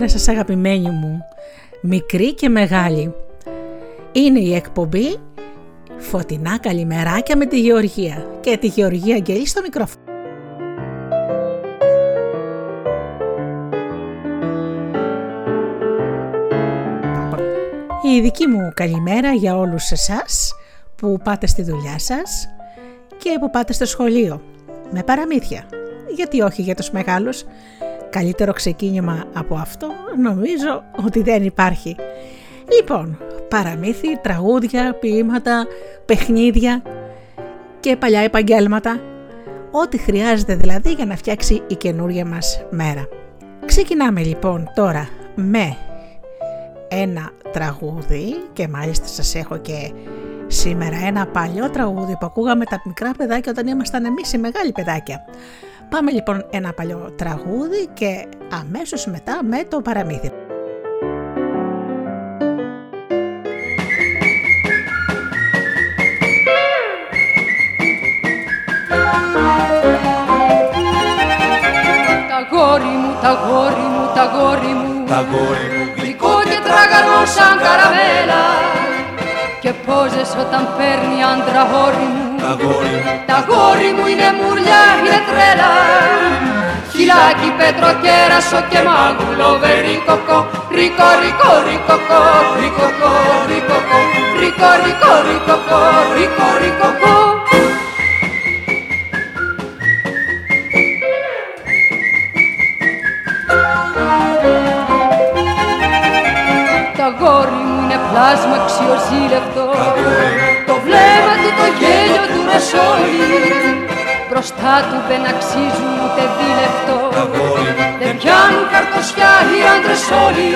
καλημέρα σας αγαπημένοι μου, μικρή και μεγάλη. Είναι η εκπομπή Φωτεινά καλημεράκια με τη Γεωργία και τη Γεωργία Αγγελή στο μικρόφωνο. Η δική μου καλημέρα για όλους εσάς που πάτε στη δουλειά σας και που πάτε στο σχολείο με παραμύθια. Γιατί όχι για τους μεγάλους. Καλύτερο ξεκίνημα από αυτό νομίζω ότι δεν υπάρχει. Λοιπόν, παραμύθι, τραγούδια, ποίηματα, παιχνίδια και παλιά επαγγέλματα. Ό,τι χρειάζεται δηλαδή για να φτιάξει η καινούργια μας μέρα. Ξεκινάμε λοιπόν τώρα με ένα τραγούδι και μάλιστα σας έχω και σήμερα ένα παλιό τραγούδι που ακούγαμε τα μικρά παιδάκια όταν ήμασταν εμείς οι μεγάλοι παιδάκια. Πάμε λοιπόν ένα παλιό τραγούδι και αμέσως μετά με το παραμύθι. Τα γόρι μου, τα γόρι μου, τα γόρι μου, τα γόρι μου πόζες όταν παίρνει άντρα γόρι μου τα γόρι μου είναι μουρλιά, είναι τρέλα χιλάκι, πέτρο, κέρασο και μάγουλο βερίκοκο ρίκο, ρίκο, ρίκοκο, ρίκοκο, ρίκοκο ρίκο, ρίκο, ρίκοκο, ρίκο, ρίκοκο πλάσμα αξιοζήλευτο. Το βλέμμα του το γέλιο του ρεσόλι. Μπροστά του δεν αξίζουν ούτε δίλεπτο. Δεν πιάνουν καρτοσιά οι άντρες όλοι.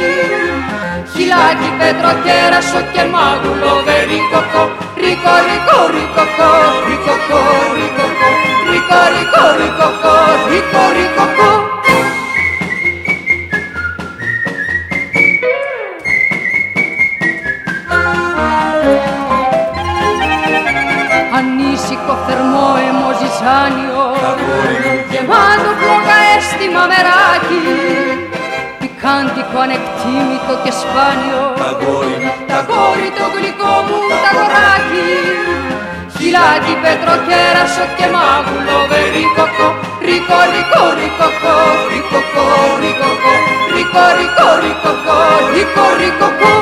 Χιλάκι, πέτρο, κέρασο και μάγουλο. Βερίκοκο ρίκο, ρίκο, ρίκοκο, ρίκοκο, ρίκοκο ρίκο, ρίκο, ρίκοκο, ρίκο, ρίκοκο θερμό αιμοζησάνιο γεμάτο πλόκα αίσθημα μεράκι. Πικάντικο ανεκτήμητο και σπάνιο. Τα γόρι το γλυκό μου τα γοράκι χιλάκι πέτρο κέρασο και μάγουλο. Βερίκοκο ρίκο ρίκο ρίκοκο ρίκοκο ρίκοκο ρίκο ρίκο ρίκοκο ρίκο ρίκοκο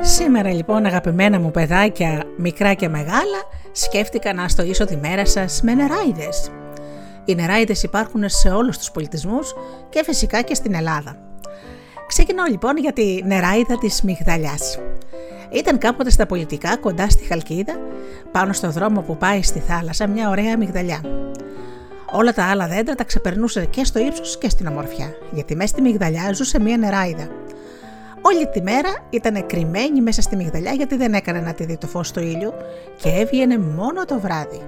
Σήμερα λοιπόν αγαπημένα μου παιδάκια, μικρά και μεγάλα, σκέφτηκα να στολίσω τη μέρα σας με νεράιδες. Οι νεράιδες υπάρχουν σε όλους τους πολιτισμούς και φυσικά και στην Ελλάδα. Ξεκινώ λοιπόν για τη νεράιδα της Μυγδαλιάς. Ήταν κάποτε στα πολιτικά κοντά στη Χαλκίδα, πάνω στο δρόμο που πάει στη θάλασσα, μια ωραία μυγδαλιά. Όλα τα άλλα δέντρα τα ξεπερνούσε και στο ύψος και στην ομορφιά, γιατί μέσα στη μυγδαλιά ζούσε μια νεράιδα. Όλη τη μέρα ήταν κρυμμένη μέσα στη μυγδαλιά γιατί δεν έκανε να τη δει το φως του ήλιου και έβγαινε μόνο το βράδυ.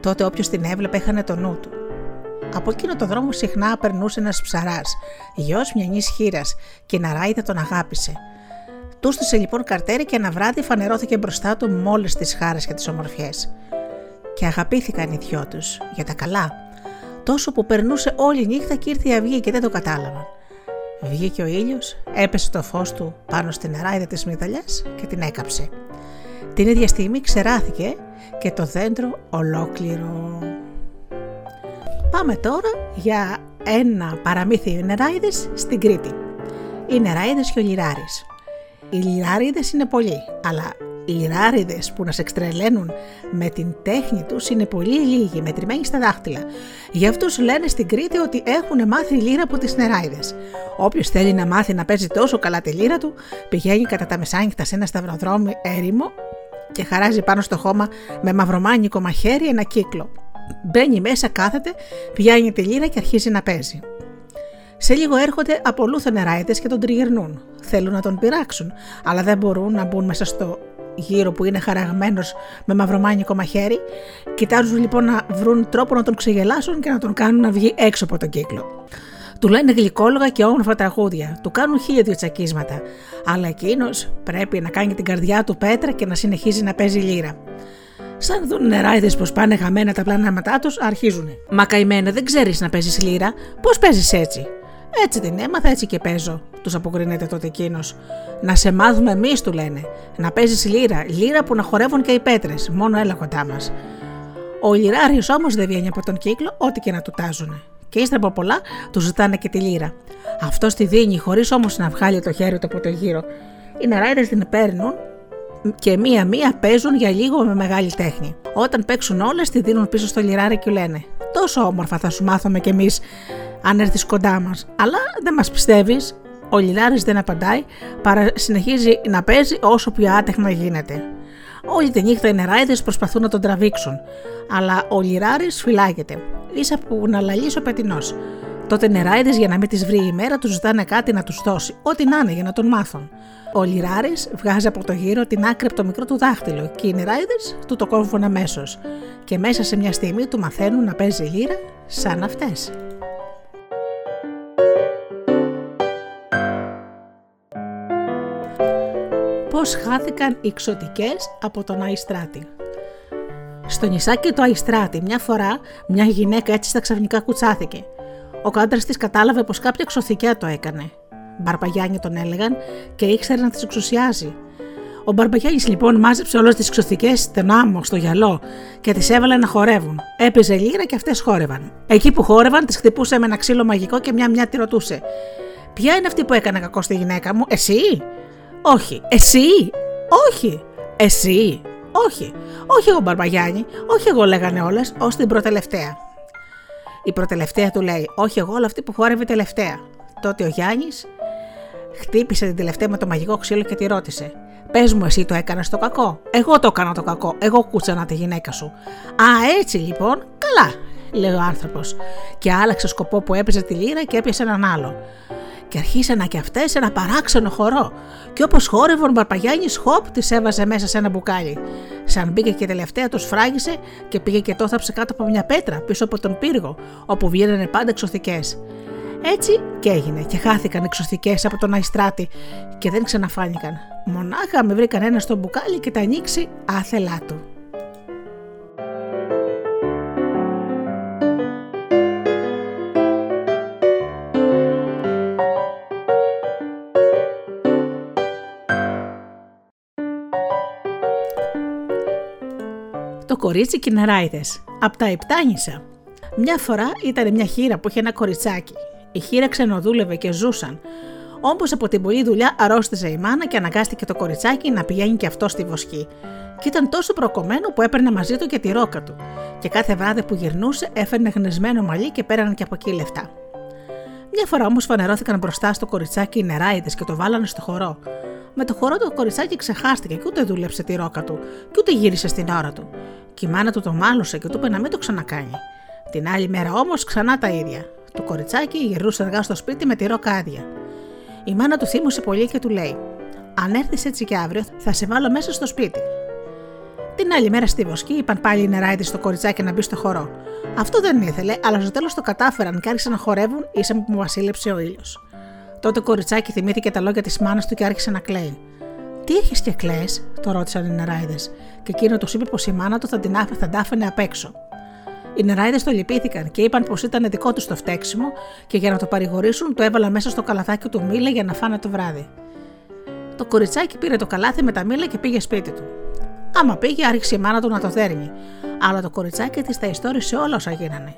Τότε όποιος την έβλεπε έχανε το νου του. Από εκείνο το δρόμο συχνά περνούσε ένας ψαράς, γιος μια χείρας, και η Ναράιδα τον αγάπησε. Τούστησε λοιπόν καρτέρι και ένα βράδυ φανερώθηκε μπροστά του με όλε τις χάρες και τις ομορφιές. Και αγαπήθηκαν οι δυο τους για τα καλά, τόσο που περνούσε όλη νύχτα και ήρθε η αυγή και δεν το κατάλαβαν. Βγήκε ο ήλιος, έπεσε το φως του πάνω στην νεράιδα της μυδαλιά και την έκαψε. Την ίδια στιγμή ξεράθηκε και το δέντρο ολόκληρο. Πάμε τώρα για ένα παραμύθι νεράιδες στην Κρήτη. Οι νεράιδες και ο λιράρης. Οι λιράριδες είναι πολλοί, αλλά λιράριδες που να σε εξτρελαίνουν με την τέχνη τους είναι πολύ λίγοι, μετρημένοι στα δάχτυλα. Γι' αυτό λένε στην Κρήτη ότι έχουν μάθει λίρα από τις νεράιδες. Όποιος θέλει να μάθει να παίζει τόσο καλά τη λίρα του, πηγαίνει κατά τα μεσάνυχτα σε ένα σταυροδρόμι έρημο και χαράζει πάνω στο χώμα με μαυρομάνικο μαχαίρι ένα κύκλο. Μπαίνει μέσα, κάθεται, πιάνει τη λίρα και αρχίζει να παίζει. Σε λίγο έρχονται απολούθεν νεράιδες και τον τριγυρνούν. Θέλουν να τον πειράξουν, αλλά δεν μπορούν να μπουν μέσα στο γύρο που είναι χαραγμένος με μαυρομάνικο μαχαίρι. Κοιτάζουν λοιπόν να βρουν τρόπο να τον ξεγελάσουν και να τον κάνουν να βγει έξω από τον κύκλο. Του λένε γλυκόλογα και όμορφα τραγούδια, του κάνουν χίλια δύο τσακίσματα, αλλά εκείνος πρέπει να κάνει την καρδιά του πέτρα και να συνεχίζει να παίζει λύρα. Σαν δουν νεράιδες πως πάνε γαμμένα τα πλάναματά τους, αρχίζουν. Μα καημένα δεν ξέρεις να παίζεις λύρα, πώς παίζεις έτσι; Έτσι την έμαθα, έτσι και παίζω, τους αποκρίνεται τότε εκείνος. Να σε μάθουμε εμείς, του λένε. Να παίζεις λύρα, λύρα που να χορεύουν και οι πέτρες, μόνο έλα κοντά μας. Ο Λιράριος όμως δεν βγαίνει από τον κύκλο, ό,τι και να του τάζουν. Και ύστερα από πολλά του ζητάνε και τη λύρα. Αυτό τη δίνει, χωρίς όμως να βγάλει το χέρι του από το γύρο. Οι νεράιδες την παίρνουν και μία-μία παίζουν για λίγο με μεγάλη τέχνη. Όταν παίξουν όλες, τη δίνουν πίσω στο λιράρι και λένε: Τόσο όμορφα θα σου μάθουμε κι εμείς αν έρθεις κοντά μας. Αλλά δεν μας πιστεύεις. Ο Λιράρης δεν απαντάει, παρά συνεχίζει να παίζει όσο πιο άτεχνα γίνεται. Όλη τη νύχτα οι νεράιδες προσπαθούν να τον τραβήξουν, αλλά ο Λιράρης φυλάγεται, ίσα που να λαλήσει ο πετεινός. Τότε νεράιδες για να μην τις βρει η μέρα τους ζητάνε κάτι να τους δώσει, ό,τι να είναι για να τον μάθουν. Ο Λιράρης βγάζει από το γύρο την άκρη από το μικρό του δάχτυλο και οι νεράιδες του το κόβουν αμέσως. Και μέσα σε μια στιγμή του μαθαίνουν να παίζει λύρα σαν αυτές. πώς χάθηκαν οι ξωτικές από τον Αϊστράτη. Στο νησάκι του Αϊστράτη, μια φορά, μια γυναίκα έτσι στα ξαφνικά κουτσάθηκε. Ο κάντρας της κατάλαβε πως κάποια ξωθικιά το έκανε. Μπαρπαγιάννη τον έλεγαν και ήξερε να τις εξουσιάζει. Ο Μπαρπαγιάννης λοιπόν μάζεψε όλες τις ξωθικέ στον άμμο, στο γυαλό και τις έβαλε να χορεύουν. Έπαιζε λίρα και αυτές χόρευαν. Εκεί που χόρευαν, τις χτυπούσε με ένα ξύλο μαγικό και μια μια τη ρωτούσε. Ποια είναι αυτή που έκανε κακό στη γυναίκα μου, εσύ; Όχι. Εσύ. Όχι. Εσύ. Όχι. Όχι εγώ Μπαρμπαγιάννη. Όχι εγώ λέγανε όλες, ως την προτελευταία. Η προτελευταία του λέει: Όχι εγώ, αλλά αυτή που χόρευε τελευταία. Τότε ο Γιάννης χτύπησε την τελευταία με το μαγικό ξύλο και τη ρώτησε: Πες μου, εσύ το έκανες το κακό; Εγώ το έκανα το κακό. Εγώ κούτσανα τη γυναίκα σου. Α, έτσι λοιπόν, καλά, λέει ο άνθρωπος. Και άλλαξε σκοπό που έπαιζε τη λύρα και έπιασε έναν άλλο και αρχίσαν και αυτές ένα παράξενο χορό. Και όπως χόρευαν ο Μπαρπαγιάννης, χοπ τι έβαζε μέσα σε ένα μπουκάλι. Σαν μπήκε και τελευταία, του φράγισε και πήγε και το θάψε κάτω από μια πέτρα πίσω από τον πύργο, όπου βγαίνανε πάντα εξωθικέ. Έτσι και έγινε και χάθηκαν οι εξωθικέ από τον Αϊστράτη και δεν ξαναφάνηκαν. Μονάχα με βρήκαν ένα στο μπουκάλι και τα ανοίξει άθελά του. Κορίτσι και οι νεράιδε. Από τα Επτάνησα. Μια φορά ήταν μια χείρα που είχε ένα κοριτσάκι. Η χείρα ξενοδούλευε και ζούσαν. Όμω από την πολλή δουλειά αρρώστιζε η μάνα και αναγκάστηκε το κοριτσάκι να πηγαίνει και αυτό στη βοσκή. Και ήταν τόσο προκομμένο που έπαιρνε μαζί του και τη ρόκα του. Και κάθε βράδυ που γυρνούσε έφερνε γνεσμένο μαλλί και πέραν και από εκεί λεφτά. Μια φορά όμως φανερώθηκαν μπροστά στο κοριτσάκι οι νεράιδες και το βάλανε στο χορό. Με το χορό το κοριτσάκι ξεχάστηκε και ούτε δούλεψε τη ρόκα του και ούτε γύρισε στην ώρα του. Και η μάνα του το μάλωσε και του είπε να μην το ξανακάνει. Την άλλη μέρα όμως ξανά τα ίδια. Το κοριτσάκι γυρνούσε αργά στο σπίτι με τη ρόκα άδεια. Η μάνα του θύμωσε πολύ και του λέει: Αν έρθεις έτσι και αύριο, θα σε βάλω μέσα στο σπίτι. Την άλλη μέρα στη βοσκή είπαν πάλι οι νεράιδε στο κοριτσάκι να μπει στο χορό. Αυτό δεν ήθελε, αλλά στο τέλος το κατάφεραν και άρχισαν να χορεύουν ίσα που μου βασίλεψε ο ήλιος. Τότε το κοριτσάκι θυμήθηκε τα λόγια της μάνας του και άρχισε να κλαίει. Τι έχεις και κλαίε, το ρώτησαν οι νεράιδες, και εκείνο του είπε πως η μάνα του θα την θα τάφαινε απ' έξω. Οι νεράιδες το λυπήθηκαν και είπαν πως ήταν δικό τους το φταίξιμο και για να το παρηγορήσουν το έβαλα μέσα στο καλαθάκι του μήλα για να φάνε το βράδυ. Το κοριτσάκι πήρε το καλάθι με τα μήλα και πήγε σπίτι του. Άμα πήγε, άρχισε η μάνα του να το δέρνει, αλλά το κοριτσάκι της τα ιστόρισε όλα όσα γίνανε.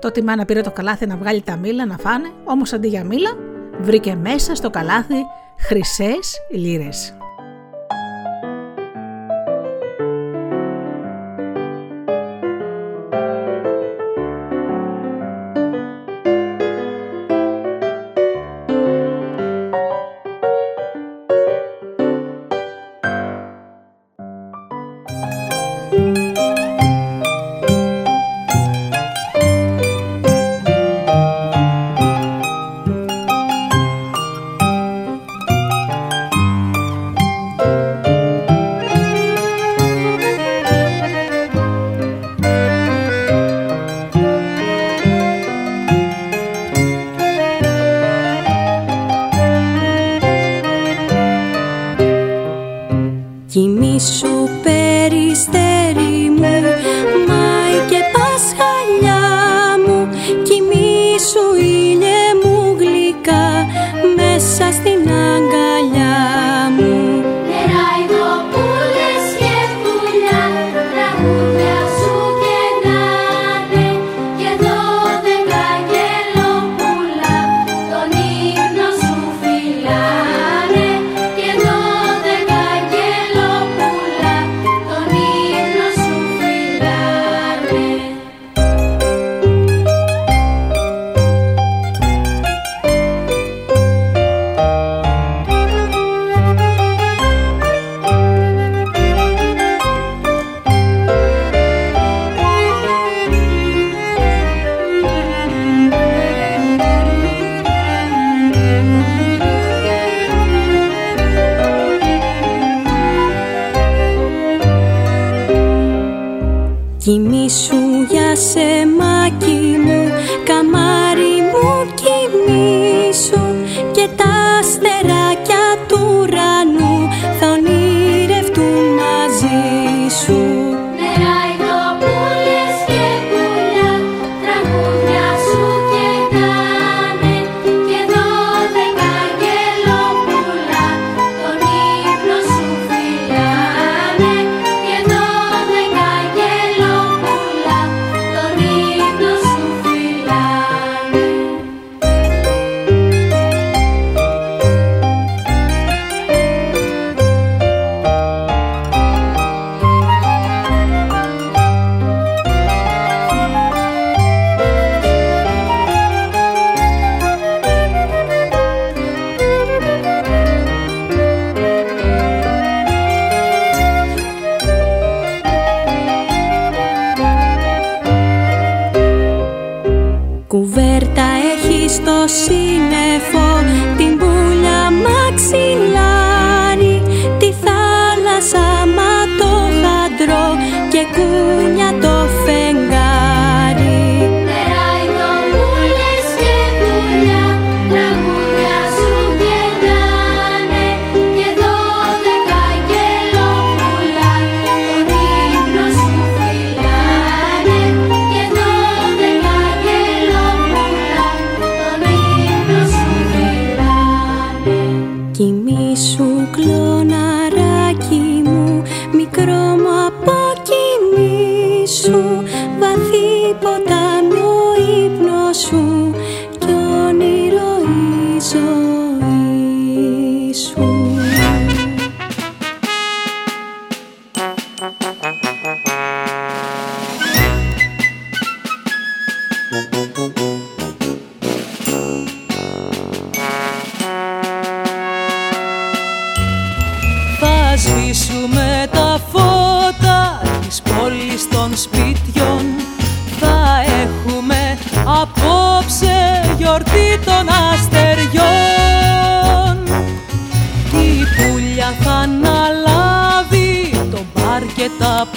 Τότε η μάνα πήρε το καλάθι να βγάλει τα μήλα να φάνε, όμως αντί για μήλα, βρήκε μέσα στο καλάθι χρυσές λύρες. Σε μάκι μου, καμάρι μου κοιμήσου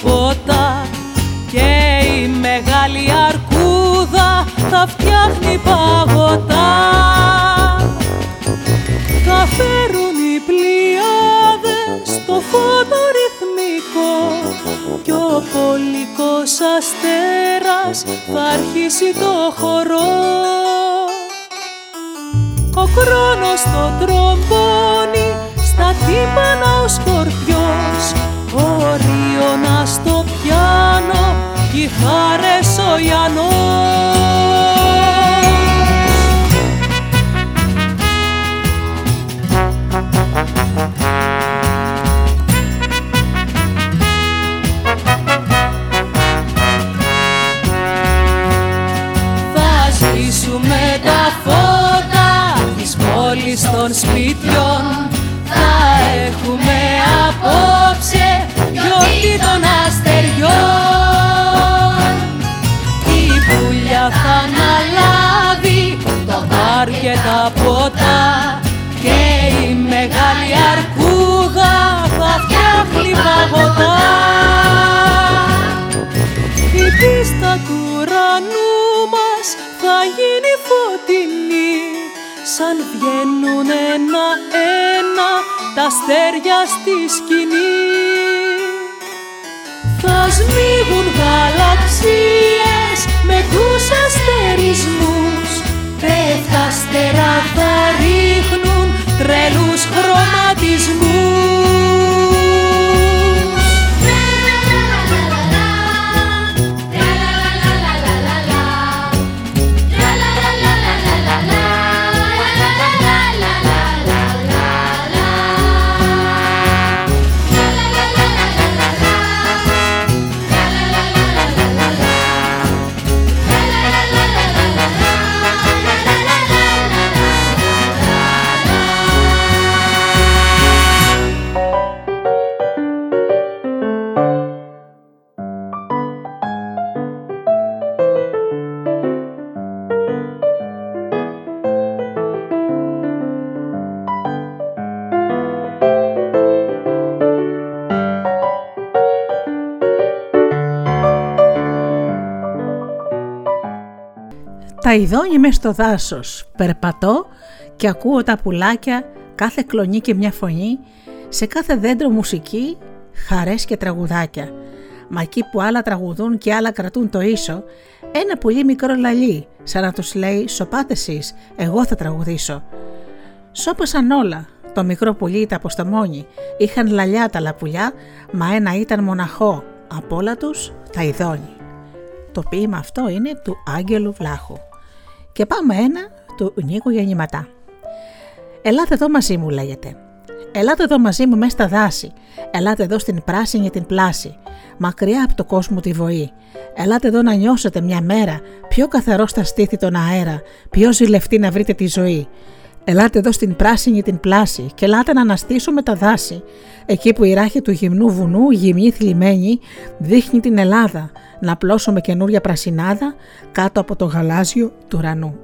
ποτά και η μεγάλη αρκούδα θα φτιάχνει παγωτά. Θα φέρουν οι πλοιάδες στο φόνο ρυθμικό ο πολικός αστέρας θα αρχίσει το χώρο Ο χρόνος το τροπώνει στα τύμπανα ο σκορπιός, ο χαρές ο Ιαννός. βγαίνουν ένα-ένα τα αστέρια στη σκηνή. Θα σμίγουν γαλαξίες με κούσες Τα ειδώνει μες στο δάσος, περπατώ και ακούω τα πουλάκια, κάθε κλονί και μια φωνή, σε κάθε δέντρο μουσική, χαρές και τραγουδάκια. Μα εκεί που άλλα τραγουδούν και άλλα κρατούν το ίσο, ένα πουλί μικρό λαλί, σαν να τους λέει «Σοπάτε εσείς, εγώ θα τραγουδήσω». Σώπασαν όλα, το μικρό πουλί ήταν αποσταμόνι, είχαν λαλιά τα λαπουλιά, μα ένα ήταν μοναχό, απ' όλα τους τα ειδώνει. Το ποίημα αυτό είναι του Άγγελου Βλάχου. Και πάμε ένα του Νίκου Γεννηματά. Ελάτε εδώ μαζί μου λέγεται. Ελάτε εδώ μαζί μου μέσα στα δάση. Ελάτε εδώ στην πράσινη την πλάση. Μακριά από το κόσμο τη βοή. Ελάτε εδώ να νιώσετε μια μέρα. Πιο καθαρό στα στήθη τον αέρα. Πιο ζηλευτή να βρείτε τη ζωή. Ελάτε εδώ στην πράσινη την πλάση και ελάτε να αναστήσουμε τα δάση. Εκεί που η ράχη του γυμνού βουνού, γυμνή θλιμμένη, δείχνει την Ελλάδα να πλώσουμε καινούρια πρασινάδα κάτω από το γαλάζιο του ουρανού.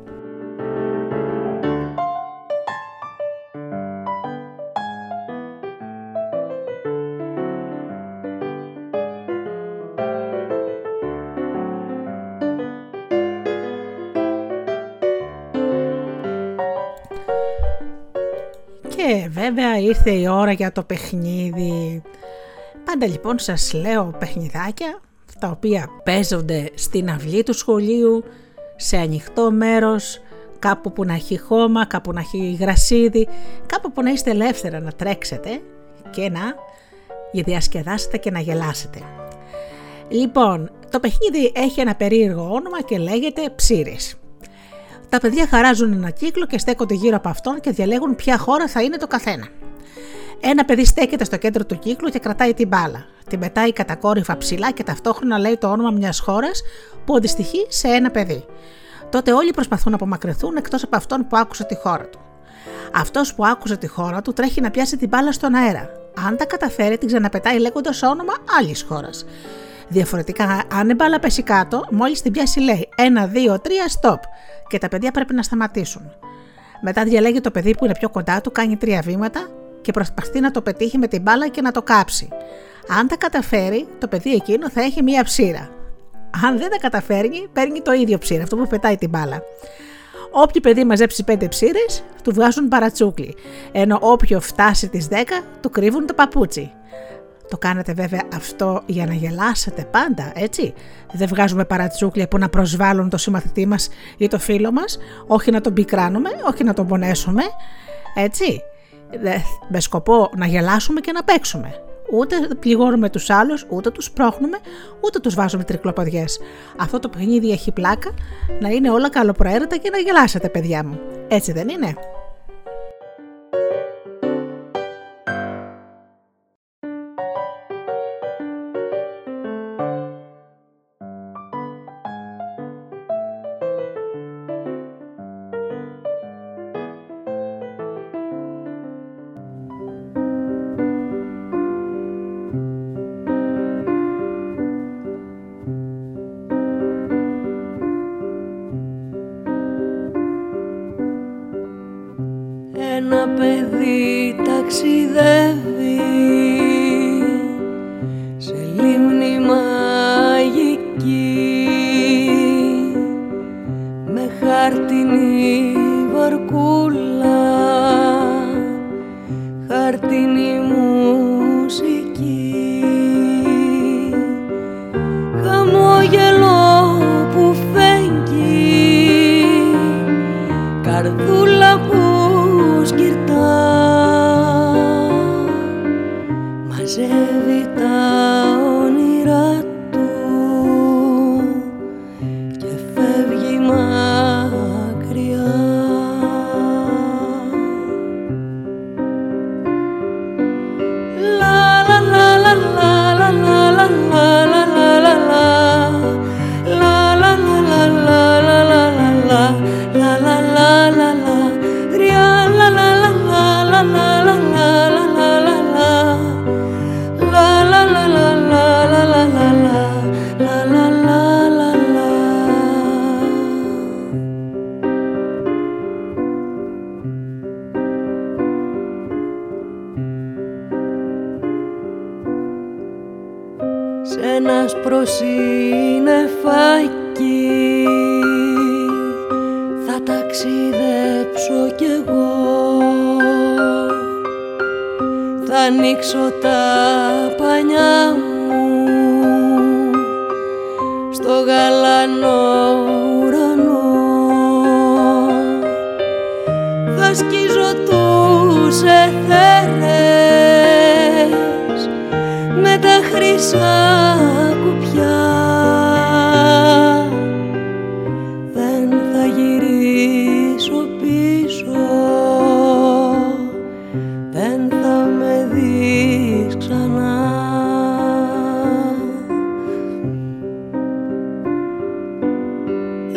Βέβαια ήρθε η ώρα για το παιχνίδι. Πάντα λοιπόν σας λέω παιχνιδάκια τα οποία παίζονται στην αυλή του σχολείου, σε ανοιχτό μέρος, κάπου που να έχει χώμα, κάπου να έχει γρασίδι, κάπου που να είστε ελεύθερα να τρέξετε και να διασκεδάσετε και να γελάσετε. Λοιπόν, το παιχνίδι έχει ένα περίεργο όνομα και λέγεται ψήρης. Τα παιδιά χαράζουν ένα κύκλο και στέκονται γύρω από αυτόν και διαλέγουν ποια χώρα θα είναι το καθένα. Ένα παιδί στέκεται στο κέντρο του κύκλου και κρατάει την μπάλα. Την πετάει κατακόρυφα ψηλά και ταυτόχρονα λέει το όνομα μιας χώρας που αντιστοιχεί σε ένα παιδί. Τότε όλοι προσπαθούν να απομακρυνθούν εκτός από αυτόν που άκουσε τη χώρα του. Αυτός που άκουσε τη χώρα του τρέχει να πιάσει την μπάλα στον αέρα. Αν τα καταφέρει, την ξαναπετάει λέγοντας όνομα άλλης χώρας. Διαφορετικά, αν η μπάλα πέσει κάτω, μόλις την πιάσει λέει 1, 2, 3, stop και τα παιδιά πρέπει να σταματήσουν. Μετά διαλέγει το παιδί που είναι πιο κοντά του, κάνει τρία βήματα και προσπαθεί να το πετύχει με την μπάλα και να το κάψει. Αν τα καταφέρει, το παιδί εκείνο θα έχει μία ψήρα. Αν δεν τα καταφέρνει, παίρνει το ίδιο ψήρα, αυτό που πετάει την μπάλα. Όποιο παιδί μαζέψει πέντε ψήρες, του βγάζουν παρατσούκλι. Ενώ όποιο φτάσει τις 10, του κρύβουν το παπούτσι. Το κάνετε βέβαια αυτό για να γελάσετε πάντα, έτσι. Δεν βγάζουμε παρατσούκλια που να προσβάλλουν το συμμαθητή μας ή το φίλο μας, όχι να τον πικράνουμε, όχι να τον πονέσουμε, έτσι. Με σκοπό να γελάσουμε και να παίξουμε. Ούτε πληγώνουμε τους άλλους, ούτε τους πρόχνουμε, ούτε τους βάζουμε τρικλοποδιές. Αυτό το παιχνίδι έχει πλάκα να είναι όλα καλοπροαίρετα και να γελάσετε παιδιά μου. Έτσι δεν είναι; accidente. Ένα σπροσύννεφάκι ταξιδέψω κι εγώ. Θα ανοίξω τα πανιά μου. Στο γαλανό ουρανό. Θα σκίζω τους εθέρες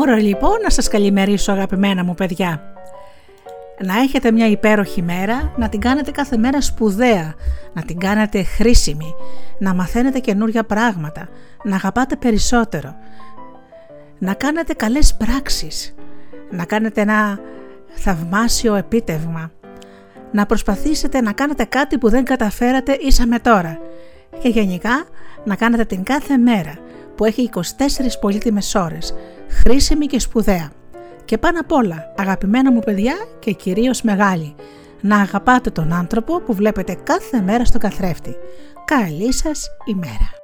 Ώρα λοιπόν να σας καλημερίσω αγαπημένα μου παιδιά. Να έχετε μια υπέροχη μέρα, να την κάνετε κάθε μέρα σπουδαία, να την κάνετε χρήσιμη, να μαθαίνετε καινούργια πράγματα, να αγαπάτε περισσότερο, να κάνετε καλές πράξεις, να κάνετε ένα θαυμάσιο επίτευγμα, να προσπαθήσετε να κάνετε κάτι που δεν καταφέρατε ίσα με τώρα και γενικά να κάνετε την κάθε μέρα που έχει 24 πολύτιμες ώρες, χρήσιμη και σπουδαία. Και πάνω απ' όλα, αγαπημένα μου παιδιά και κυρίως μεγάλη, να αγαπάτε τον άνθρωπο που βλέπετε κάθε μέρα στο καθρέφτη. Καλή σας ημέρα!